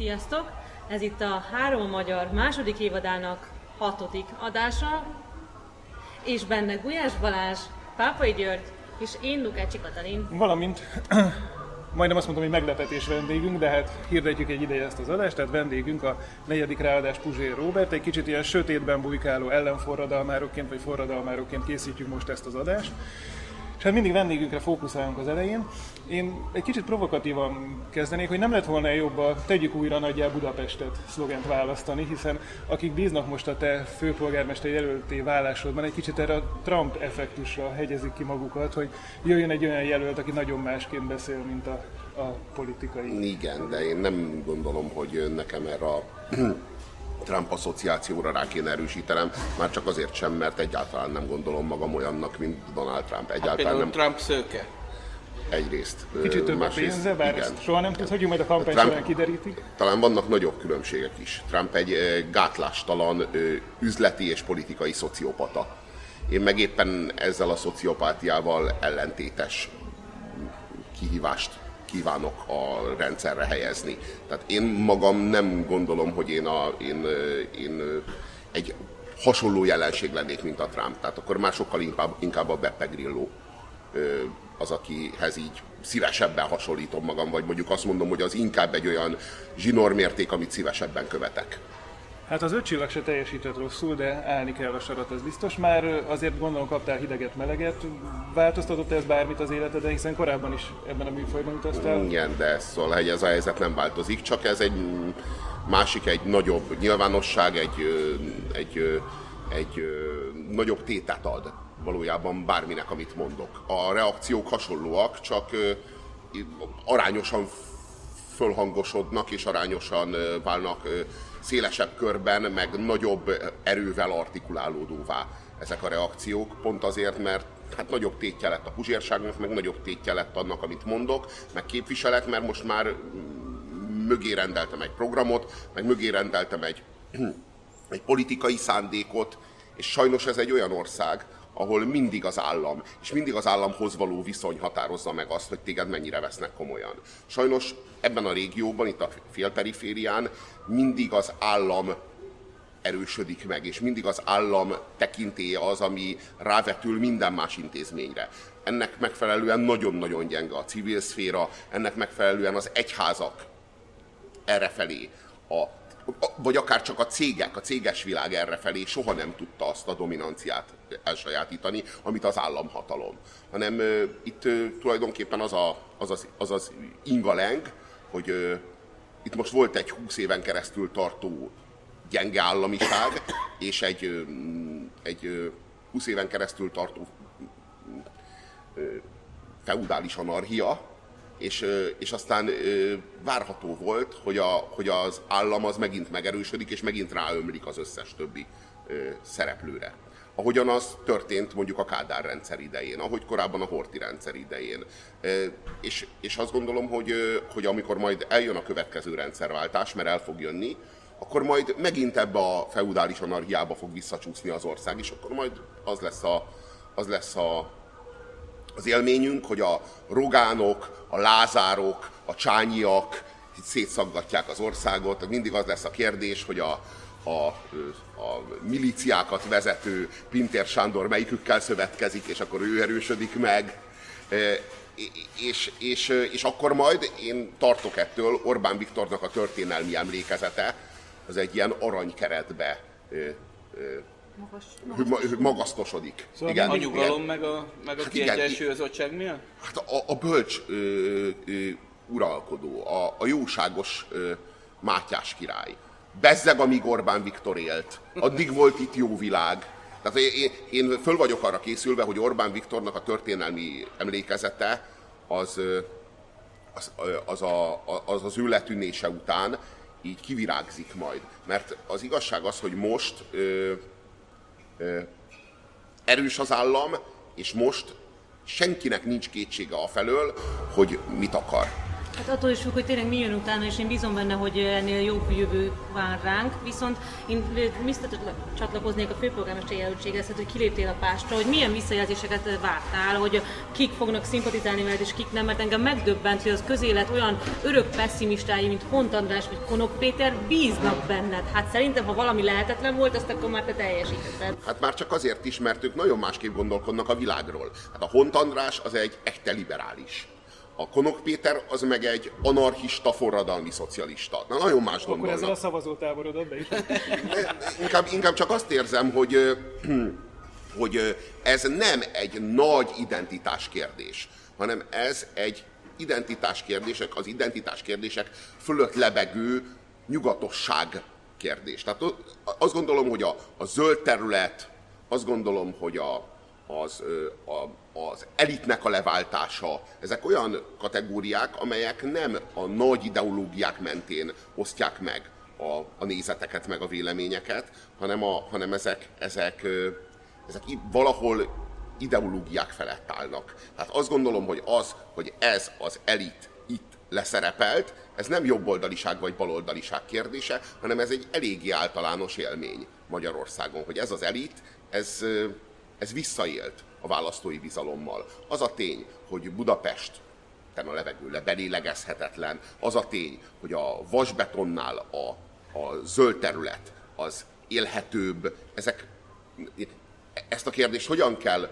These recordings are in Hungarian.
Sziasztok! Ez itt a Három Magyar második évadának hatodik adása, és benne Gulyás Balázs, Pápai György és én Lukácsi Katalin. Valamint majdnem azt mondtam, hogy meglepetés vendégünk, de hát hirdetjük egy ideje ezt az adást, tehát vendégünk a negyedik ráadás Puzsér Robert, egy kicsit ilyen sötétben bujkáló ellenforradalmárokként vagy forradalmárokként készítjük most ezt az adást. És hát mindig vendégünkre fókuszálunk az elején. Én egy kicsit provokatívan kezdenék, hogy nem lett volna jobb a tegyük újra nagyjá Budapestet szlogent választani, hiszen akik bíznak most a te főpolgármester jelölté vállásodban, egy kicsit erre a Trump effektusra hegyezik ki magukat, hogy jöjjön egy olyan jelölt, aki nagyon másként beszél, mint a, a politikai. Igen, de én nem gondolom, hogy nekem erre a Trump asszociációra rá kéne erősítenem, már csak azért sem, mert egyáltalán nem gondolom magam olyannak, mint Donald Trump. Egyáltalán nem. Trump szőke. Egyrészt. Kicsit több a pénze, bár igen. ezt soha nem tudhatjuk, majd a kampány során kiderítik. Talán vannak nagyobb különbségek is. Trump egy gátlástalan üzleti és politikai szociopata. Én meg éppen ezzel a szociopátiával ellentétes kihívást kívánok a rendszerre helyezni. Tehát én magam nem gondolom, hogy én, a, én, én egy hasonló jelenség lennék, mint a Trump. Tehát akkor már sokkal inkább, inkább a Beppe Grillo az, akihez így szívesebben hasonlítom magam, vagy mondjuk azt mondom, hogy az inkább egy olyan zsinormérték, amit szívesebben követek. Hát az öt csillag se teljesített rosszul, de állni kell a sarat, ez biztos. Már azért gondolom kaptál hideget, meleget. Változtatott ez bármit az életeden, hiszen korábban is ebben a műfajban utaztál? Igen, de szóval hogy ez a helyzet nem változik, csak ez egy másik, egy nagyobb nyilvánosság, egy, egy, egy, egy nagyobb tétet ad valójában bárminek, amit mondok. A reakciók hasonlóak, csak arányosan fölhangosodnak és arányosan válnak szélesebb körben, meg nagyobb erővel artikulálódóvá ezek a reakciók, pont azért, mert hát nagyobb tétje lett a puzsérságnak, meg nagyobb tétje lett annak, amit mondok, meg képviselek, mert most már mögé rendeltem egy programot, meg mögé rendeltem egy, egy politikai szándékot, és sajnos ez egy olyan ország, ahol mindig az állam, és mindig az államhoz való viszony határozza meg azt, hogy téged mennyire vesznek komolyan. Sajnos ebben a régióban, itt a félperiférián mindig az állam erősödik meg, és mindig az állam tekintélye az, ami rávetül minden más intézményre. Ennek megfelelően nagyon-nagyon gyenge a civil szféra, ennek megfelelően az egyházak errefelé, a vagy akár csak a cégek, a céges világ errefelé soha nem tudta azt a dominanciát elsajátítani, amit az államhatalom. Hanem uh, itt uh, tulajdonképpen az, a, az, az, az az ingaleng, hogy uh, itt most volt egy 20 éven keresztül tartó gyenge államiság, és egy, uh, egy uh, 20 éven keresztül tartó feudális anarchia, és, és aztán várható volt, hogy, a, hogy az állam az megint megerősödik, és megint ráömlik az összes többi szereplőre. Ahogyan az történt mondjuk a Kádár rendszer idején, ahogy korábban a Horti rendszer idején. És, és azt gondolom, hogy, hogy amikor majd eljön a következő rendszerváltás, mert el fog jönni, akkor majd megint ebbe a feudális anarchiába fog visszacsúszni az ország, és akkor majd az lesz a, az lesz a, az élményünk, hogy a rogánok, a lázárok, a csányiak szétszaggatják az országot. Mindig az lesz a kérdés, hogy a, a, a miliciákat vezető Pintér Sándor melyikükkel szövetkezik, és akkor ő erősödik meg. E, és, és, és akkor majd én tartok ettől Orbán Viktornak a történelmi emlékezete, az egy ilyen aranykeretbe e, e, magas, magas. magasztosodik. Szóval igen, a nyugalom igen. meg a, meg a hát kiegyensúlyozottság miatt? Hát a, a bölcs ö, ö, uralkodó, a, a jóságos ö, Mátyás király. Bezzeg, amíg Orbán Viktor élt. Addig volt itt jó világ. Tehát én, én föl vagyok arra készülve, hogy Orbán Viktornak a történelmi emlékezete az az, az, a, az, az ő letűnése után így kivirágzik majd. Mert az igazság az, hogy most ö, erős az állam, és most senkinek nincs kétsége a felől, hogy mit akar. Hát attól is függ, hogy tényleg mi jön utána, és én bízom benne, hogy ennél jobb jövő vár ránk. Viszont én visszatot csatlakoznék a főpolgármester jelöltséghez, hogy kiléptél a pástra, hogy milyen visszajelzéseket vártál, hogy kik fognak szimpatizálni veled, és kik nem, mert engem megdöbbent, hogy az közélet olyan örök pessimistái, mint Hont András vagy Konok Péter bíznak benned. Hát szerintem, ha valami lehetetlen volt, azt akkor már te teljesítetted. Hát már csak azért is, mert ők nagyon másképp gondolkodnak a világról. Hát a Hont András az egy echte liberális a Konok Péter az meg egy anarchista, forradalmi szocialista. Na, nagyon más gondolnak. Akkor ezzel a szavazótáborodat be is. inkább, inkább csak azt érzem, hogy, hogy ez nem egy nagy identitás kérdés, hanem ez egy identitás kérdések, az identitás kérdések fölött lebegő nyugatosság kérdés. Tehát azt gondolom, hogy a, a zöld terület, azt gondolom, hogy a, az, a, az elitnek a leváltása, ezek olyan kategóriák, amelyek nem a nagy ideológiák mentén osztják meg a, a nézeteket, meg a véleményeket, hanem, a, hanem ezek, ezek, ezek valahol ideológiák felett állnak. Tehát azt gondolom, hogy az, hogy ez az elit itt leszerepelt, ez nem jobboldaliság vagy baloldaliság kérdése, hanem ez egy eléggé általános élmény Magyarországon, hogy ez az elit, ez, ez visszaélt a választói bizalommal. Az a tény, hogy Budapest a levegő le belélegezhetetlen, az a tény, hogy a vasbetonnál a, a zöld terület az élhetőbb, ezek, ezt a kérdést hogyan kell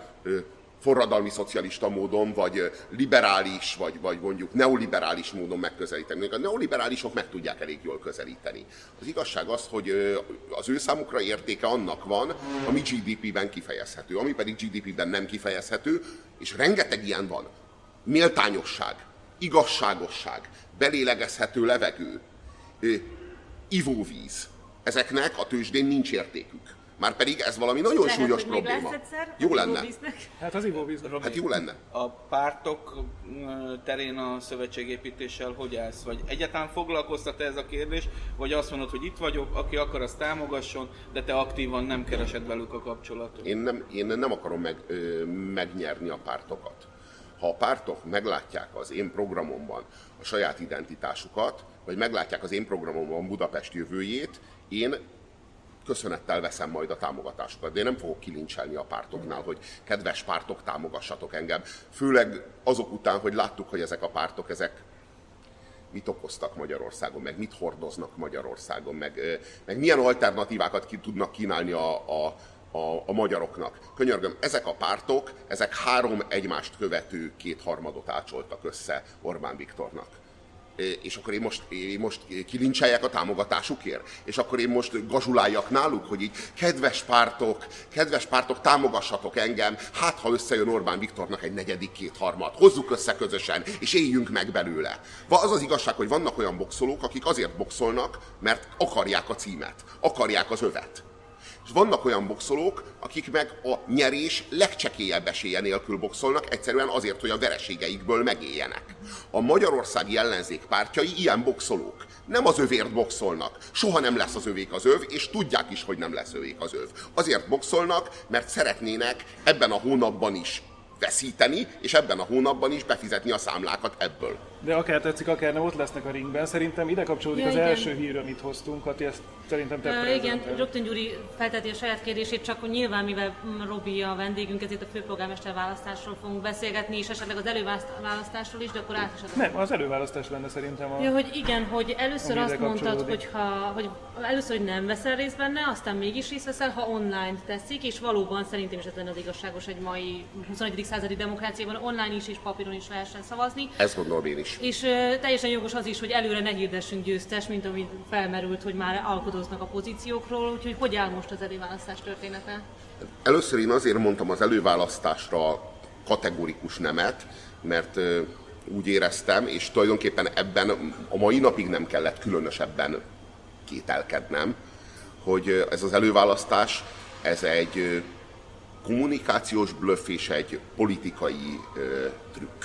forradalmi szocialista módon, vagy liberális, vagy, vagy mondjuk neoliberális módon megközelíteni. A neoliberálisok meg tudják elég jól közelíteni. Az igazság az, hogy az ő számukra értéke annak van, ami GDP-ben kifejezhető, ami pedig GDP-ben nem kifejezhető, és rengeteg ilyen van. Méltányosság, igazságosság, belélegezhető levegő, ivóvíz. Ezeknek a tőzsdén nincs értékük. Már pedig ez valami nagyon Lehet, súlyos probléma. Egyszer, jó lenne. Hát az ivóvíz. Hát jó lenne. A pártok terén a szövetségépítéssel hogy állsz? Vagy egyáltalán foglalkoztat ez a kérdés? Vagy azt mondod, hogy itt vagyok, aki akar, az támogasson, de te aktívan nem keresed velük a kapcsolatot? Én nem, én nem akarom meg, ö, megnyerni a pártokat. Ha a pártok meglátják az én programomban a saját identitásukat, vagy meglátják az én programomban Budapest jövőjét, én köszönettel veszem majd a támogatásokat. De én nem fogok kilincselni a pártoknál, hogy kedves pártok, támogassatok engem. Főleg azok után, hogy láttuk, hogy ezek a pártok, ezek mit okoztak Magyarországon, meg mit hordoznak Magyarországon, meg, meg milyen alternatívákat ki tudnak kínálni a, a, a, a magyaroknak. Könyörgöm, ezek a pártok, ezek három egymást követő kétharmadot ácsoltak össze Orbán Viktornak és akkor én most, én most kilincseljek a támogatásukért, és akkor én most gazsuláljak náluk, hogy így kedves pártok, kedves pártok, támogassatok engem, hát ha összejön Orbán Viktornak egy negyedik kétharmad, hozzuk össze közösen, és éljünk meg belőle. Az az igazság, hogy vannak olyan boxolók, akik azért boxolnak, mert akarják a címet, akarják az övet. És vannak olyan boxolók, akik meg a nyerés legcsekélyebb esélye nélkül boxolnak, egyszerűen azért, hogy a vereségeikből megéljenek. A magyarországi ellenzék pártjai ilyen boxolók. Nem az övért boxolnak. Soha nem lesz az övék az öv, és tudják is, hogy nem lesz övék az öv. Azért boxolnak, mert szeretnének ebben a hónapban is veszíteni, és ebben a hónapban is befizetni a számlákat ebből. De akár tetszik, akár nem, ott lesznek a ringben. Szerintem ide kapcsolódik ja, az igen. első hír, amit hoztunk, Kati, ezt szerintem te uh, Igen, Rögtön Gyuri felteti a saját kérdését, csak hogy nyilván, mivel Robi a vendégünk, ezért a főpolgármester választásról fogunk beszélgetni, és esetleg az előválasztásról is, de akkor át is adom. Nem, az előválasztás lenne szerintem a... Ja, hogy igen, hogy először azt mondtad, hogy, ha, hogy először, hogy nem veszel részt benne, aztán mégis részt veszel, ha online teszik, és valóban szerintem is ez lenne az igazságos egy mai 21. századi demokráciában online is és papíron is lehessen szavazni. Ezt gondolom én is is. És uh, teljesen jogos az is, hogy előre ne hirdessünk győztes, mint ami felmerült, hogy már alkudoznak a pozíciókról, úgyhogy hogy áll most az előválasztás története? Először én azért mondtam az előválasztásra kategorikus nemet, mert uh, úgy éreztem, és tulajdonképpen ebben a mai napig nem kellett különösebben kételkednem, hogy ez az előválasztás, ez egy kommunikációs blöff és egy politikai trükk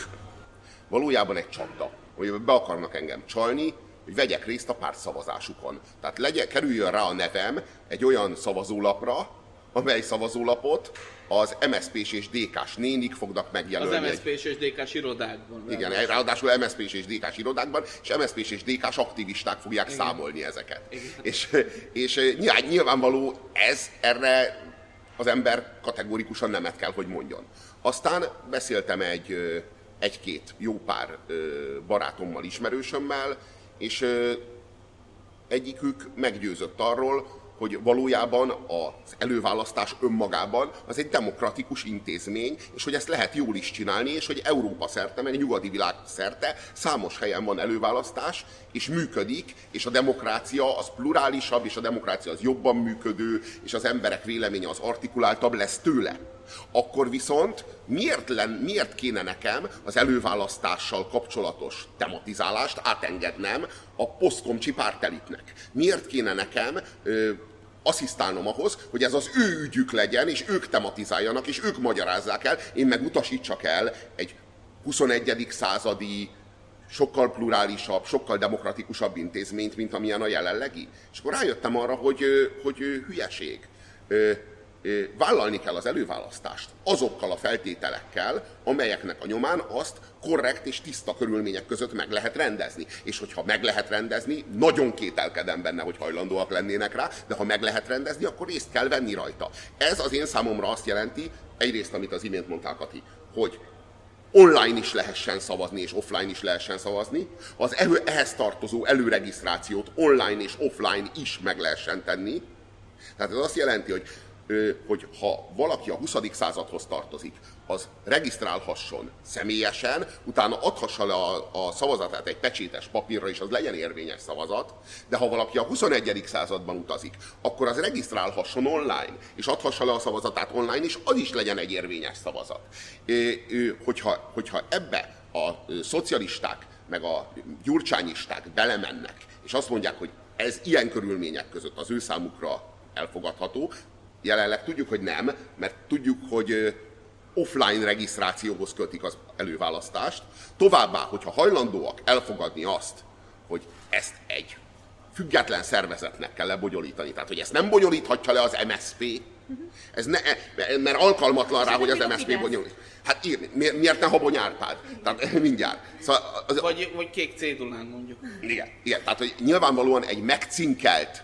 valójában egy csapda, hogy be akarnak engem csalni, hogy vegyek részt a pártszavazásukon. Tehát legyen, kerüljön rá a nevem egy olyan szavazólapra, amely szavazólapot az MSZP-s és DK-s nénik fognak Az megjelölni. egy- MSZP és DK-s irodákban. igen, ráadásul MSZP-s és DK-s irodákban, és MSZP-s és DK-s aktivisták fogják Igen. számolni ezeket. Igen. És, és nyilván, nyilvánvaló ez erre az ember kategórikusan nemet kell, hogy mondjon. Aztán beszéltem egy, ö, egy-két jó pár barátommal, ismerősömmel, és egyikük meggyőzött arról, hogy valójában az előválasztás önmagában az egy demokratikus intézmény, és hogy ezt lehet jól is csinálni, és hogy Európa szerte, meg nyugati világ szerte számos helyen van előválasztás, és működik, és a demokrácia az plurálisabb, és a demokrácia az jobban működő, és az emberek véleménye az artikuláltabb lesz tőle. Akkor viszont miért, len, miért kéne nekem az előválasztással kapcsolatos tematizálást átengednem a posztkomcsi pártelitnek? Miért kéne nekem ö, asszisztálnom ahhoz, hogy ez az ő ügyük legyen, és ők tematizáljanak, és ők magyarázzák el, én meg utasítsak el egy 21. századi, sokkal plurálisabb, sokkal demokratikusabb intézményt, mint amilyen a jelenlegi. És akkor rájöttem arra, hogy, hogy hülyeség. Vállalni kell az előválasztást azokkal a feltételekkel, amelyeknek a nyomán azt korrekt és tiszta körülmények között meg lehet rendezni. És hogyha meg lehet rendezni, nagyon kételkedem benne, hogy hajlandóak lennének rá, de ha meg lehet rendezni, akkor részt kell venni rajta. Ez az én számomra azt jelenti, egyrészt, amit az imént mondtál, Kati, hogy online is lehessen szavazni, és offline is lehessen szavazni, az ehhez tartozó előregisztrációt online és offline is meg lehessen tenni. Tehát ez azt jelenti, hogy, hogy ha valaki a 20. századhoz tartozik, az regisztrálhasson személyesen, utána adhassa le a, a szavazatát egy pecsétes papírra, és az legyen érvényes szavazat, de ha valaki a 21. században utazik, akkor az regisztrálhasson online, és adhassa le a szavazatát online, és az is legyen egy érvényes szavazat. Hogyha, hogyha ebbe a szocialisták, meg a gyurcsányisták belemennek, és azt mondják, hogy ez ilyen körülmények között az ő számukra elfogadható, jelenleg tudjuk, hogy nem, mert tudjuk, hogy offline regisztrációhoz kötik az előválasztást. Továbbá, hogyha hajlandóak elfogadni azt, hogy ezt egy független szervezetnek kell lebonyolítani, tehát hogy ezt nem bonyolíthatja le az MSP, ez ne, mert alkalmatlan rá, hogy az MSP bonyolít. Hát írni, miért, miért ne Habony Árpád? Tehát mindjárt. Szóval az, Vagy, vagy kék cédulán mondjuk. igen, igen, tehát hogy nyilvánvalóan egy megcinkelt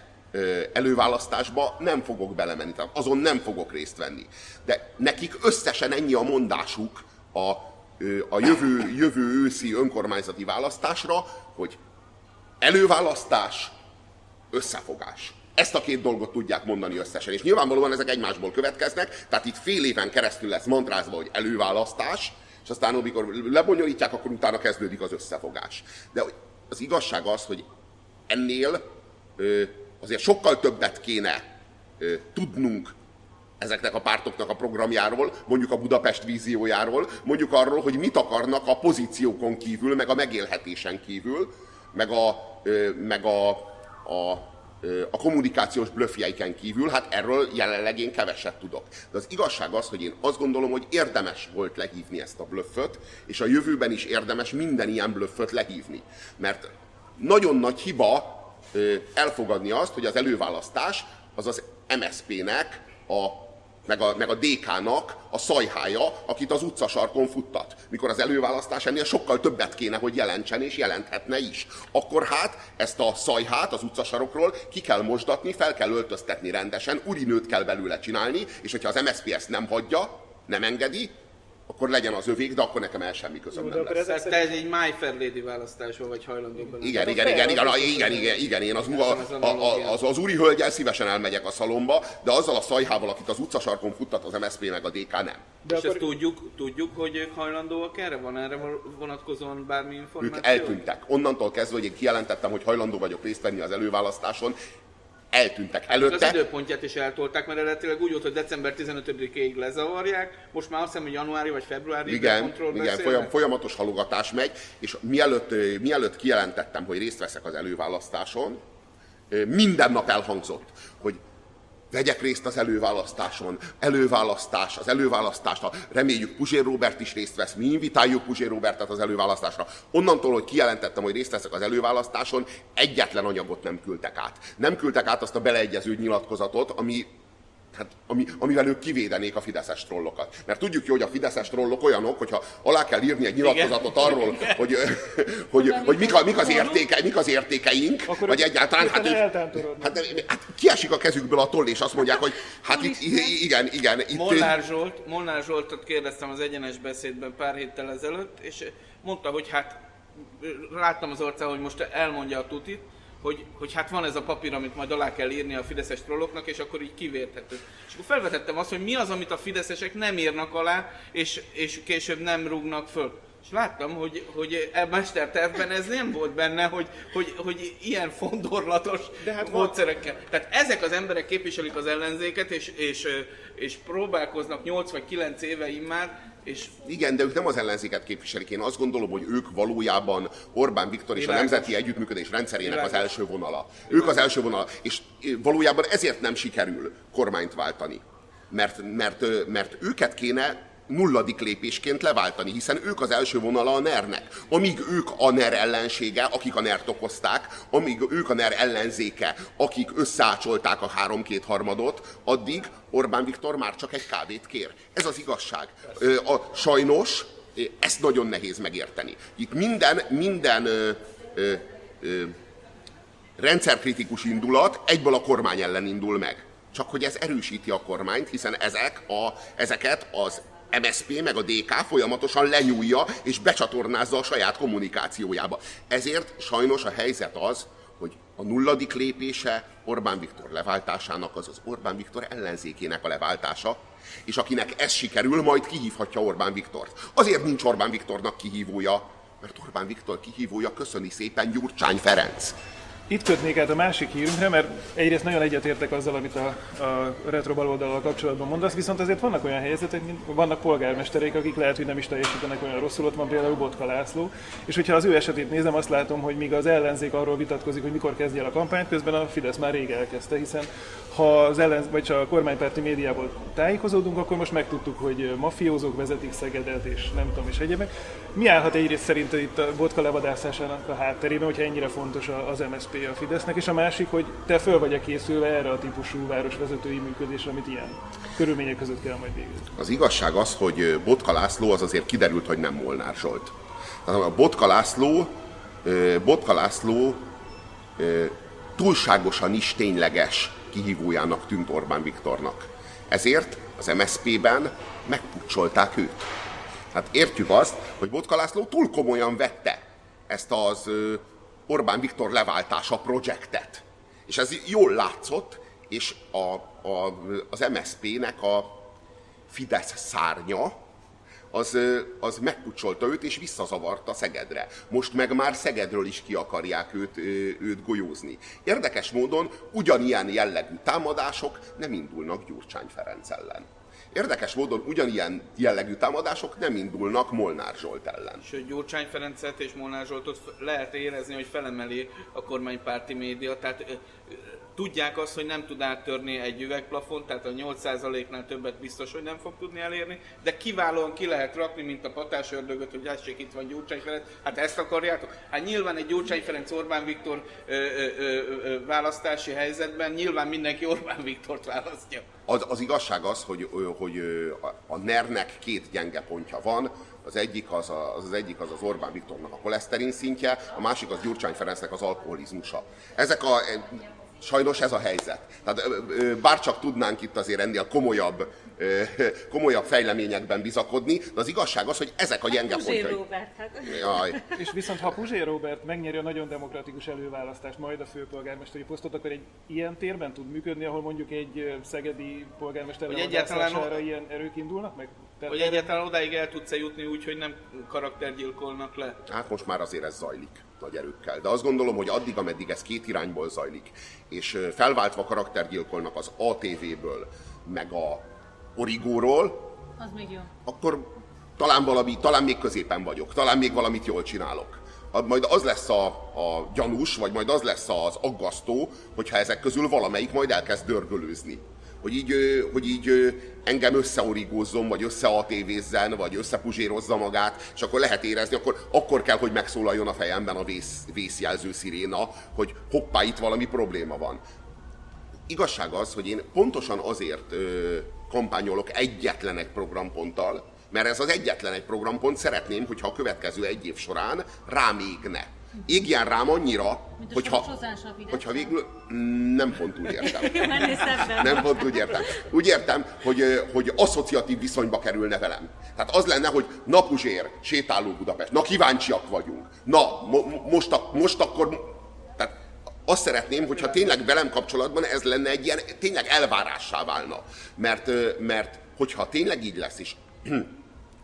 előválasztásba nem fogok belemenni, tehát azon nem fogok részt venni. De nekik összesen ennyi a mondásuk a, a jövő, jövő őszi önkormányzati választásra, hogy előválasztás, összefogás. Ezt a két dolgot tudják mondani összesen. És nyilvánvalóan ezek egymásból következnek, tehát itt fél éven keresztül lesz mantrázva, hogy előválasztás, és aztán amikor lebonyolítják, akkor utána kezdődik az összefogás. De az igazság az, hogy ennél azért sokkal többet kéne ö, tudnunk ezeknek a pártoknak a programjáról, mondjuk a Budapest víziójáról, mondjuk arról, hogy mit akarnak a pozíciókon kívül, meg a megélhetésen kívül, meg a, ö, meg a, a, a kommunikációs blöffjeiken kívül, hát erről jelenleg én keveset tudok. De az igazság az, hogy én azt gondolom, hogy érdemes volt lehívni ezt a blöfföt, és a jövőben is érdemes minden ilyen blöfföt lehívni. Mert nagyon nagy hiba elfogadni azt, hogy az előválasztás az az MSZP-nek a meg a, meg a DK-nak a szajhája, akit az utcasarkon futtat. Mikor az előválasztás ennél sokkal többet kéne, hogy jelentsen, és jelenthetne is. Akkor hát ezt a szajhát az utcasarokról ki kell mosdatni, fel kell öltöztetni rendesen, urinőt kell belőle csinálni, és hogyha az MSZP ezt nem hagyja, nem engedi, akkor legyen az övék, de akkor nekem el semmi közöm Jó, nem lesz. ezek Tehát te ez egy My Fair Lady választásról vagy hajlandó benne. Igen, Hát igen, igen, igen, igen, igen, igen, én az, a, az, az úri hölgyel szívesen elmegyek a szalomba, de azzal a szajhával, akit az utcasarkon futtat az MSZP meg a DK nem. De és akkor, ezt tudjuk, tudjuk, hogy ők hajlandóak erre? Van erre vonatkozóan bármi információ? Ők eltűntek. Onnantól kezdve, hogy én kijelentettem, hogy hajlandó vagyok részt venni az előválasztáson, eltűntek. Az Előtte, időpontját is eltolták, mert eredetileg úgy volt, hogy december 15-ig lezavarják, most már azt hiszem, hogy januári vagy februári igen, igen folyam, folyamatos halogatás megy, és mielőtt, mielőtt kijelentettem, hogy részt veszek az előválasztáson, minden nap elhangzott, hogy vegyek részt az előválasztáson, előválasztás, az előválasztást, reméljük Puzsér Robert is részt vesz, mi invitáljuk Puzsér Robertet az előválasztásra. Onnantól, hogy kijelentettem, hogy részt veszek az előválasztáson, egyetlen anyagot nem küldtek át. Nem küldtek át azt a beleegyező nyilatkozatot, ami Hát, ami, amivel ők kivédenék a fideszes trollokat. Mert tudjuk jó, hogy a fideszes trollok olyanok, hogyha alá kell írni egy nyilatkozatot Igen. arról, hogy, hogy, hogy, hogy mik, a, mik, az értéke, mik az értékeink, Akkor vagy egyáltalán, hát, hát, hát kiesik a kezükből a toll, és azt mondják, hogy hát itt, igen, igen. Itt, Molnár, Zsolt, Molnár Zsoltot kérdeztem az egyenes beszédben pár héttel ezelőtt, és mondta, hogy hát láttam az arcán, hogy most elmondja a tutit, hogy, hogy hát van ez a papír, amit majd alá kell írni a fideszes trolloknak, és akkor így kivérthető. És akkor felvetettem azt, hogy mi az, amit a fideszesek nem írnak alá, és, és később nem rúgnak föl. És láttam, hogy, hogy e mestertervben ez nem volt benne, hogy, hogy, hogy ilyen fondorlatos De hát módszerekkel. Van. Tehát ezek az emberek képviselik az ellenzéket, és, és, és próbálkoznak 8 vagy 9 éve immár és Igen, de ők nem az ellenzéket képviselik. Én azt gondolom, hogy ők valójában Orbán Viktor és Világos. a nemzeti együttműködés rendszerének Világos. az első vonala. Világos. Ők az első vonala. És valójában ezért nem sikerül kormányt váltani. Mert, mert, mert őket kéne nulladik lépésként leváltani, hiszen ők az első vonala a NER-nek. Amíg ők a NER ellensége, akik a NER-t okozták, amíg ők a NER ellenzéke, akik összeácsolták a három-kétharmadot, addig Orbán Viktor már csak egy kávét kér. Ez az igazság. A, sajnos ezt nagyon nehéz megérteni. Itt minden, minden ö, ö, ö, rendszerkritikus indulat egyből a kormány ellen indul meg. Csak hogy ez erősíti a kormányt, hiszen ezek a, ezeket az MSP meg a DK folyamatosan lenyúlja és becsatornázza a saját kommunikációjába. Ezért sajnos a helyzet az, hogy a nulladik lépése Orbán Viktor leváltásának az az Orbán Viktor ellenzékének a leváltása, és akinek ez sikerül, majd kihívhatja Orbán Viktort. Azért nincs Orbán Viktornak kihívója, mert Orbán Viktor kihívója köszöni szépen Gyurcsány Ferenc. Itt kötnék át a másik hírünkre, mert egyrészt nagyon egyetértek azzal, amit a, a retro baloldalal kapcsolatban mondasz, viszont azért vannak olyan helyzetek, mint vannak polgármesterek, akik lehet, hogy nem is teljesítenek olyan rosszul, ott van például Botka László, és hogyha az ő esetét nézem, azt látom, hogy míg az ellenzék arról vitatkozik, hogy mikor kezdje el a kampányt, közben a Fidesz már rég elkezdte, hiszen ha az ellen, vagy csak a kormánypárti médiából tájékozódunk, akkor most megtudtuk, hogy mafiózók vezetik Szegedet, és nem tudom, és egyebek. Mi állhat egyrészt szerint itt a Botka levadászásának a hátterében, hogyha ennyire fontos az MSZP a Fidesznek, és a másik, hogy te föl vagy-e készülve erre a típusú városvezetői működésre, amit ilyen körülmények között kell majd végezni. Az igazság az, hogy Botka László az azért kiderült, hogy nem Molnár Zsolt. Tehát a Botka László, Botka László túlságosan is tényleges kihívójának tűnt Orbán Viktornak. Ezért az MSZP-ben megpucsolták őt. Hát értjük azt, hogy Botka László túl komolyan vette ezt az Orbán Viktor leváltása projektet. És ez jól látszott, és a, a, az MSZP-nek a Fidesz szárnya, az, az megpucsolta őt, és visszazavarta Szegedre. Most meg már Szegedről is ki akarják őt, őt golyózni. Érdekes módon ugyanilyen jellegű támadások nem indulnak Gyurcsány Ferenc ellen. Érdekes módon ugyanilyen jellegű támadások nem indulnak Molnár Zsolt ellen. Sőt, Gyurcsány Ferencet és Molnár Zsoltot lehet érezni, hogy felemeli a kormánypárti média, tehát tudják azt, hogy nem tud áttörni egy üvegplafont, tehát a 8%-nál többet biztos, hogy nem fog tudni elérni, de kiválóan ki lehet rakni, mint a patás ördögöt, hogy essék itt van Gyurcsány Ferenc. Hát ezt akarjátok? Hát nyilván egy Gyurcsány Ferenc Orbán Viktor ö, ö, ö, ö, választási helyzetben nyilván mindenki Orbán Viktort választja. Az, az igazság az, hogy, hogy a NER-nek két gyenge pontja van, az egyik az, az, az egyik az az Orbán Viktornak a koleszterin szintje, a másik az Gyurcsány Ferencnek az alkoholizmusa. Ezek a Sajnos ez a helyzet. Tehát bárcsak tudnánk itt azért ennél komolyabb, komolyabb fejleményekben bizakodni, de az igazság az, hogy ezek a gyenge pontjai. Robert, hát. Jaj. És viszont ha Puzsé Robert megnyeri a nagyon demokratikus előválasztást, majd a főpolgármesteri posztot, akkor egy ilyen térben tud működni, ahol mondjuk egy szegedi polgármester egyáltalán ilyen erők indulnak meg? Tehát hogy egyáltalán odáig el tudsz jutni úgy, hogy nem karaktergyilkolnak le? Hát most már azért ez zajlik nagy erőkkel. De azt gondolom, hogy addig, ameddig ez két irányból zajlik, és felváltva karaktergyilkolnak az ATV-ből, meg a Origóról, az még jó. akkor talán valami, talán még középen vagyok, talán még valamit jól csinálok. Majd az lesz a, a gyanús, vagy majd az lesz az aggasztó, hogyha ezek közül valamelyik majd elkezd dörgölőzni hogy így, hogy így engem összeorigózzon, vagy összeatévézzen, vagy összepuzsérozza magát, és akkor lehet érezni, akkor, akkor kell, hogy megszólaljon a fejemben a vész, vészjelző sziréna, hogy hoppá, itt valami probléma van. igazság az, hogy én pontosan azért ö, kampányolok egyetlen egy programponttal, mert ez az egyetlen egy programpont szeretném, hogyha a következő egy év során rám égne. Égjen rám annyira, Mint a hogyha, hogyha végül... Mm, Nem pont úgy értem. Nem pont úgy értem. Úgy értem, hogy, hogy asszociatív viszonyba kerülne velem. Tehát az lenne, hogy na Puzsér, sétáló Budapest, na kíváncsiak vagyunk, na mo- most, a, most akkor... Azt szeretném, hogyha tényleg velem kapcsolatban ez lenne egy ilyen, tényleg elvárássá válna. Mert, mert hogyha tényleg így lesz is,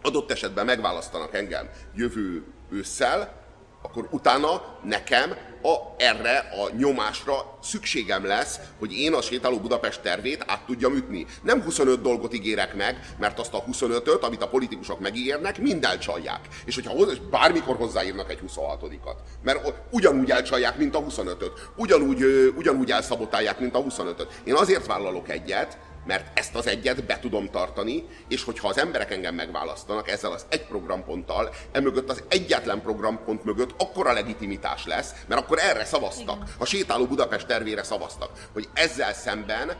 adott esetben megválasztanak engem jövő ősszel, akkor utána nekem a, erre a nyomásra szükségem lesz, hogy én a sétáló Budapest tervét át tudjam ütni. Nem 25 dolgot ígérek meg, mert azt a 25-öt, amit a politikusok megígérnek, mind elcsalják. És hogyha hozzá, bármikor hozzáírnak egy 26-at, mert ugyanúgy elcsalják, mint a 25-öt, ugyanúgy, ugyanúgy elszabotálják, mint a 25-öt. Én azért vállalok egyet, mert ezt az egyet be tudom tartani, és hogyha az emberek engem megválasztanak ezzel az egy programponttal, emögött az egyetlen programpont mögött akkora legitimitás lesz, mert akkor erre szavaztak, a sétáló Budapest tervére szavaztak, hogy ezzel szemben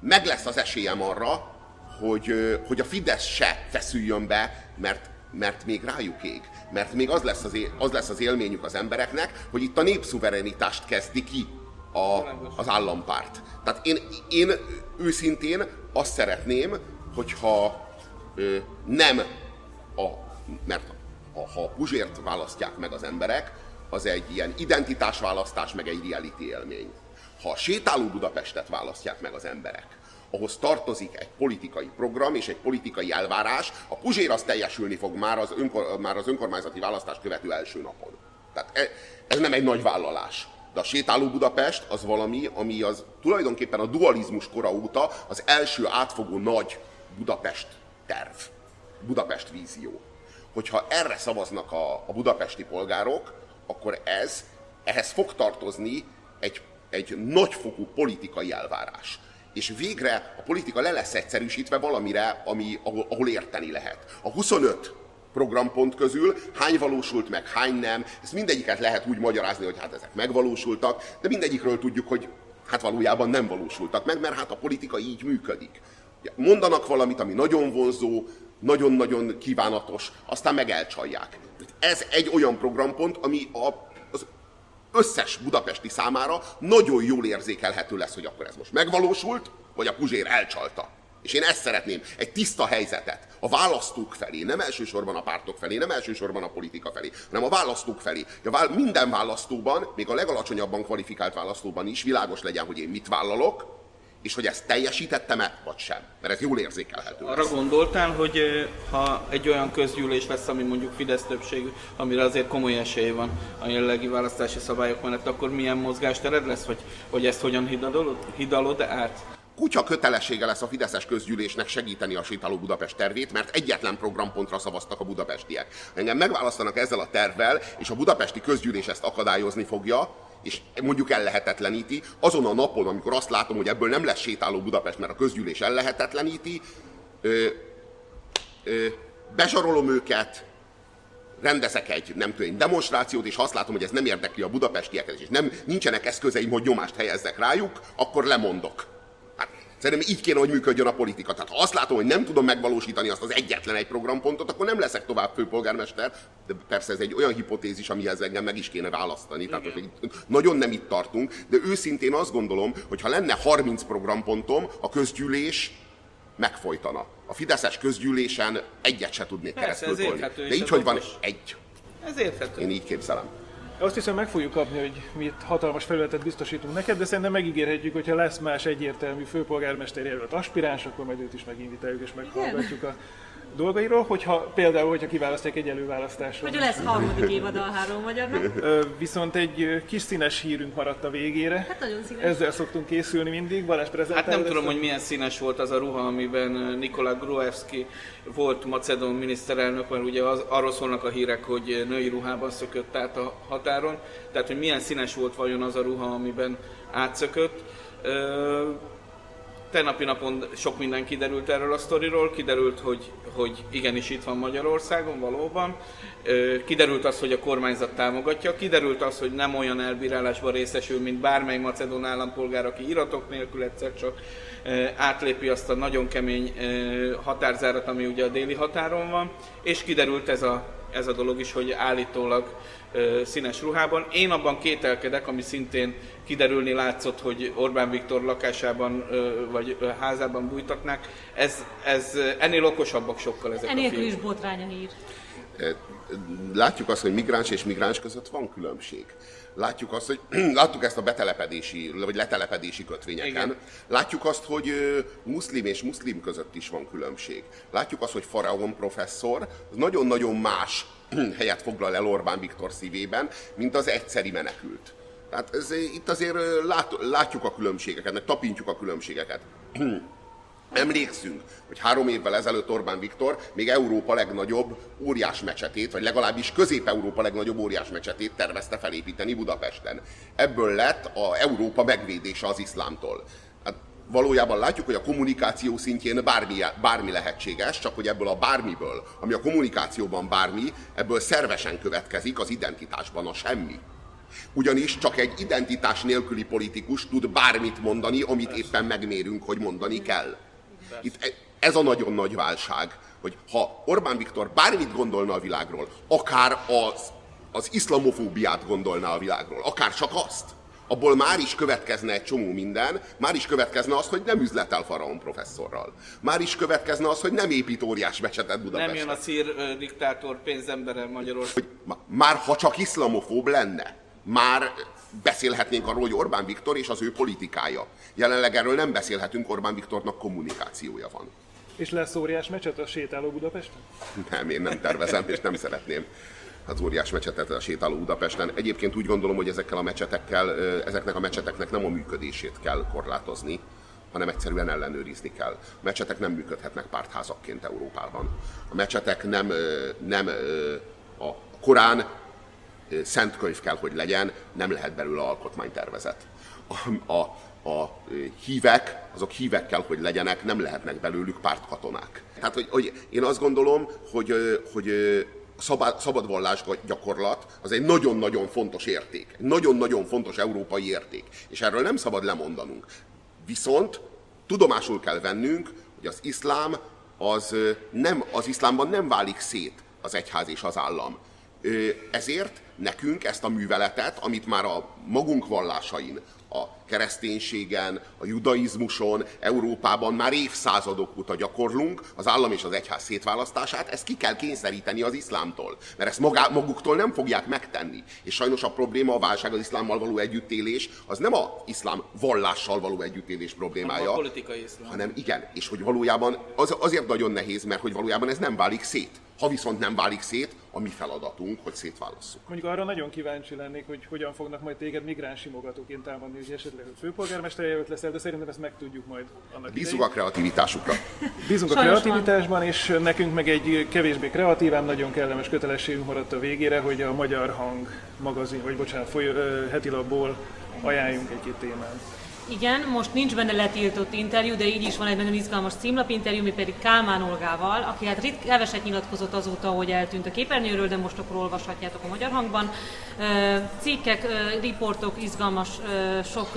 meg lesz az esélyem arra, hogy, hogy a Fidesz se feszüljön be, mert, mert még rájuk ég. Mert még az lesz, az, az lesz az élményük az embereknek, hogy itt a népszuverenitást kezdi ki a, az állampárt. Tehát én, én őszintén azt szeretném, hogyha ö, nem a, mert a, ha a Puzsért választják meg az emberek, az egy ilyen identitásválasztás, meg egy reality élmény. Ha a sétáló Budapestet választják meg az emberek, ahhoz tartozik egy politikai program és egy politikai elvárás, a Puzsér az teljesülni fog már az, önkor, már az önkormányzati választást követő első napon. Tehát e- ez nem egy nagy vállalás. De a sétáló Budapest az valami, ami az tulajdonképpen a dualizmus kora óta az első átfogó nagy Budapest terv, Budapest vízió. Hogyha erre szavaznak a, a budapesti polgárok, akkor ez, ehhez fog tartozni egy, egy nagyfokú politikai elvárás. És végre a politika le lesz egyszerűsítve valamire, ami, ahol, ahol érteni lehet. A 25 programpont közül hány valósult meg, hány nem, ezt mindegyiket lehet úgy magyarázni, hogy hát ezek megvalósultak, de mindegyikről tudjuk, hogy hát valójában nem valósultak meg, mert hát a politika így működik. Mondanak valamit, ami nagyon vonzó, nagyon-nagyon kívánatos, aztán meg elcsalják. Ez egy olyan programpont, ami a, az összes budapesti számára nagyon jól érzékelhető lesz, hogy akkor ez most megvalósult, vagy a Puzsér elcsalta. És én ezt szeretném, egy tiszta helyzetet a választók felé, nem elsősorban a pártok felé, nem elsősorban a politika felé, hanem a választók felé. A minden választóban, még a legalacsonyabban kvalifikált választóban is világos legyen, hogy én mit vállalok, és hogy ezt teljesítettem-e, vagy sem. Mert ez jól érzékelhető. lesz. Arra gondoltál, hogy ö, ha egy olyan közgyűlés lesz, ami mondjuk Fidesz többségű, amire azért komoly esély van a jelenlegi választási szabályok mellett, akkor milyen mozgástered lesz, vagy hogy ezt hogyan hidalod, hidalod át? Kutya kötelessége lesz a Fideszes közgyűlésnek segíteni a sétáló Budapest tervét, mert egyetlen programpontra szavaztak a budapestiek. Engem megválasztanak ezzel a tervvel, és a budapesti közgyűlés ezt akadályozni fogja, és mondjuk ellehetetleníti, azon a napon, amikor azt látom, hogy ebből nem lesz sétáló Budapest, mert a közgyűlés ellehetetleníti, ö, ö, bezsarolom őket, rendezek egy, nem tudom, egy demonstrációt, és ha azt látom, hogy ez nem érdekli a budapestieket, és nem, nincsenek eszközeim, hogy nyomást helyezzek rájuk, akkor lemondok. Szerintem így kéne, hogy működjön a politika. Tehát ha azt látom, hogy nem tudom megvalósítani azt az egyetlen egy programpontot, akkor nem leszek tovább főpolgármester, de persze ez egy olyan hipotézis, amihez engem meg is kéne választani. Tehát hogy nagyon nem itt tartunk, de őszintén azt gondolom, hogy ha lenne 30 programpontom, a közgyűlés megfojtana. A Fideszes közgyűlésen egyet se tudnék Persze, keresztül tolni. De így, hogy van egy. Ez érthető. Én így képzelem. Azt hiszem meg fogjuk kapni, hogy mi itt hatalmas felületet biztosítunk neked, de szerintem megígérhetjük, hogy ha lesz más egyértelmű főpolgármester jelölt aspiráns, akkor majd őt is meginvitáljuk és meghallgatjuk a dolgairól, hogyha például, hogyha kiválasztják egy előválasztáson. Hogy lesz harmadik évad a három magyarnak. Viszont egy kis színes hírünk maradt a végére. Hát nagyon színes. Ezzel szoktunk készülni mindig. Balázs prezentál. Hát nem lesz tudom, hogy milyen színes volt az a ruha, amiben Nikola Gruevski volt macedon miniszterelnök, mert ugye az, arról szólnak a hírek, hogy női ruhában szökött át a határon. Tehát, hogy milyen színes volt vajon az a ruha, amiben átszökött. Tegnapi napon sok minden kiderült erről a sztoriról, kiderült, hogy, hogy igenis itt van Magyarországon valóban, kiderült az, hogy a kormányzat támogatja, kiderült az, hogy nem olyan elbírálásban részesül, mint bármely macedón állampolgár, aki iratok nélkül egyszer csak átlépi azt a nagyon kemény határzárat, ami ugye a déli határon van, és kiderült ez a, ez a dolog is, hogy állítólag színes ruhában. Én abban kételkedek, ami szintén kiderülni látszott, hogy Orbán Viktor lakásában vagy házában bújtatnák. Ez, ez ennél okosabbak sokkal ezek Ennél a fiúk. is botrány a hír. Látjuk azt, hogy migráns és migráns között van különbség. Látjuk azt, hogy láttuk ezt a betelepedési, vagy letelepedési kötvényeken. Igen. Látjuk azt, hogy muszlim és muszlim között is van különbség. Látjuk azt, hogy Faraon professzor az nagyon-nagyon más helyet foglal el Orbán Viktor szívében, mint az egyszeri menekült. Tehát ez, itt azért ö, lát, látjuk a különbségeket, meg tapintjuk a különbségeket. Emlékszünk, hogy három évvel ezelőtt Orbán Viktor még Európa legnagyobb óriás mecsetét, vagy legalábbis Közép-Európa legnagyobb óriás mecsetét tervezte felépíteni Budapesten. Ebből lett a Európa megvédése az iszlámtól. Valójában látjuk, hogy a kommunikáció szintjén bármi, bármi lehetséges, csak hogy ebből a bármiből, ami a kommunikációban bármi, ebből szervesen következik az identitásban a semmi. Ugyanis csak egy identitás nélküli politikus tud bármit mondani, amit éppen megmérünk, hogy mondani kell. Itt e- ez a nagyon nagy válság, hogy ha Orbán Viktor bármit gondolna a világról, akár az, az iszlamofóbiát gondolná a világról, akár csak azt, abból már is következne egy csomó minden, már is következne az, hogy nem üzletel Faraon professzorral. Már is következne az, hogy nem épít óriás mecsetet Budapesten. Nem jön a szír ö, diktátor pénzembere Magyarország. hogy ma- már ha csak iszlamofób lenne, már beszélhetnénk arról, hogy Orbán Viktor és az ő politikája. Jelenleg erről nem beszélhetünk, Orbán Viktornak kommunikációja van. És lesz óriás mecset a sétáló Budapesten? Nem, én nem tervezem, és nem szeretném az óriás mecsetet a sétáló Budapesten. Egyébként úgy gondolom, hogy ezekkel a mecsetekkel, ezeknek a mecseteknek nem a működését kell korlátozni, hanem egyszerűen ellenőrizni kell. A mecsetek nem működhetnek pártházakként Európában. A mecsetek nem, nem a Korán szent könyv kell, hogy legyen, nem lehet belőle alkotmánytervezet. A, a, a hívek, azok hívek kell, hogy legyenek, nem lehetnek belőlük pártkatonák. Tehát, hogy, hogy én azt gondolom, hogy, hogy szabad, szabadvallás gyakorlat az egy nagyon-nagyon fontos érték. Nagyon-nagyon fontos európai érték. És erről nem szabad lemondanunk. Viszont tudomásul kell vennünk, hogy az iszlám az nem, az iszlámban nem válik szét az egyház és az állam. Ezért nekünk ezt a műveletet, amit már a magunk vallásain, a kereszténységen, a judaizmuson, Európában már évszázadok óta gyakorlunk, az állam és az egyház szétválasztását, ezt ki kell kényszeríteni az iszlámtól. Mert ezt magá, maguktól nem fogják megtenni. És sajnos a probléma, a válság az iszlámmal való együttélés, az nem a iszlám vallással való együttélés problémája, A politikai iszlám. hanem igen, és hogy valójában az, azért nagyon nehéz, mert hogy valójában ez nem válik szét. Ha viszont nem válik szét, a mi feladatunk, hogy szétválasszuk. Mondjuk arra nagyon kíváncsi lennék, hogy hogyan fognak majd téged migráns simogatóként támadni, hogy esetleg hogy főpolgármester jelölt leszel, de szerintem ezt megtudjuk majd annak Bízunk a kreativitásukra. Bízunk a kreativitásban, és nekünk meg egy kevésbé kreatíván, nagyon kellemes kötelességünk maradt a végére, hogy a Magyar Hang magazin, vagy bocsánat, foly, ö, heti labból ajánljunk egy-két témát. Igen, most nincs benne letiltott interjú, de így is van egy nagyon izgalmas címlapinterjú, mi pedig Kálmán Olgával, aki hát rit- keveset nyilatkozott azóta, hogy eltűnt a képernyőről, de most akkor olvashatjátok a Magyar Hangban. Cikkek, riportok, izgalmas sok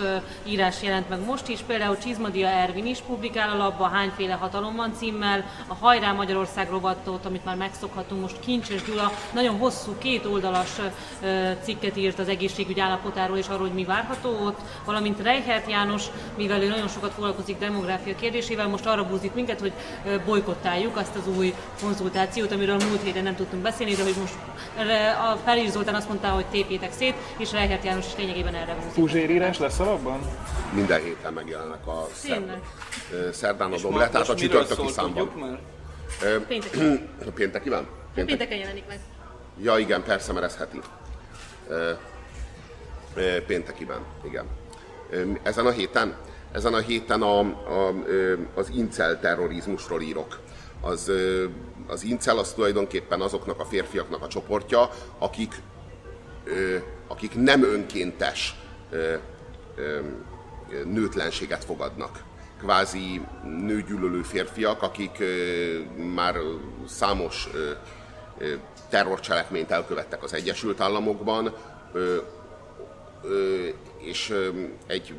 írás jelent meg most is, például Csizmadia Ervin is publikál a labba, hányféle hatalom van címmel, a Hajrá Magyarország rovatot, amit már megszokhatunk, most Kincses Gyula, nagyon hosszú, két oldalas cikket írt az egészségügy állapotáról és arról, hogy mi várható ott, valamint Reichert János, mivel ő nagyon sokat foglalkozik demográfia kérdésével, most arra búzik minket, hogy bolykottáljuk azt az új konzultációt, amiről a múlt héten nem tudtunk beszélni, de hogy most a Felír Zoltán azt mondta, hogy tépjétek szét, és Reichert János is lényegében erre búzik. Puzsérírás lesz alapban? Minden héten megjelennek a szerdán adom ma- le, tehát a csütörtöki számban. Pénteken. A pénteki van? Péntek. Pénteken jelenik meg. Ja igen, persze, mert ez heti. Péntekiben, igen. Ezen a héten, ezen a héten a, a, az incel terrorizmusról írok. Az, az incel az tulajdonképpen azoknak a férfiaknak a csoportja, akik, akik nem önkéntes nőtlenséget fogadnak. kvázi nőgyűlölő férfiak, akik már számos terrorcselekményt elkövettek az Egyesült Államokban, és egy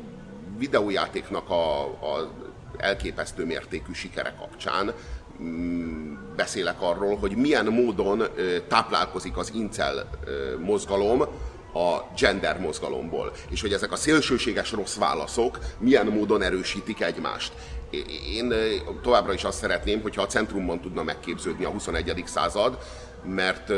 videójátéknak a, a elképesztő mértékű sikere kapcsán mm, beszélek arról, hogy milyen módon táplálkozik az incel mozgalom a gender mozgalomból, és hogy ezek a szélsőséges rossz válaszok milyen módon erősítik egymást. Én továbbra is azt szeretném, hogyha a centrumban tudna megképződni a 21. század, mert,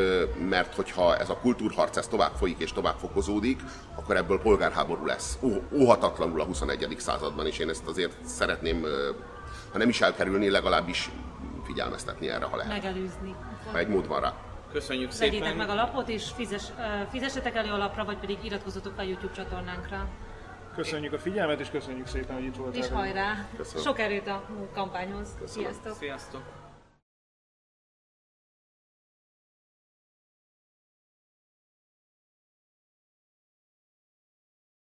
mert hogyha ez a kultúrharc ez tovább folyik és tovább fokozódik, akkor ebből polgárháború lesz. Óhatatlanul a 21. században, és én ezt azért szeretném, ha nem is elkerülni, legalábbis figyelmeztetni erre, ha lehet. Megelőzni. Ha egy mód van rá. Köszönjük szépen. Vegyétek meg a lapot, és fizes, fizessetek elő a lapra, vagy pedig iratkozzatok a YouTube csatornánkra. Köszönjük a figyelmet, és köszönjük szépen, hogy itt voltál. És hajrá! Köszönöm. Sok erőt a kampányhoz. Köszönöm. Sziasztok! Sziasztok.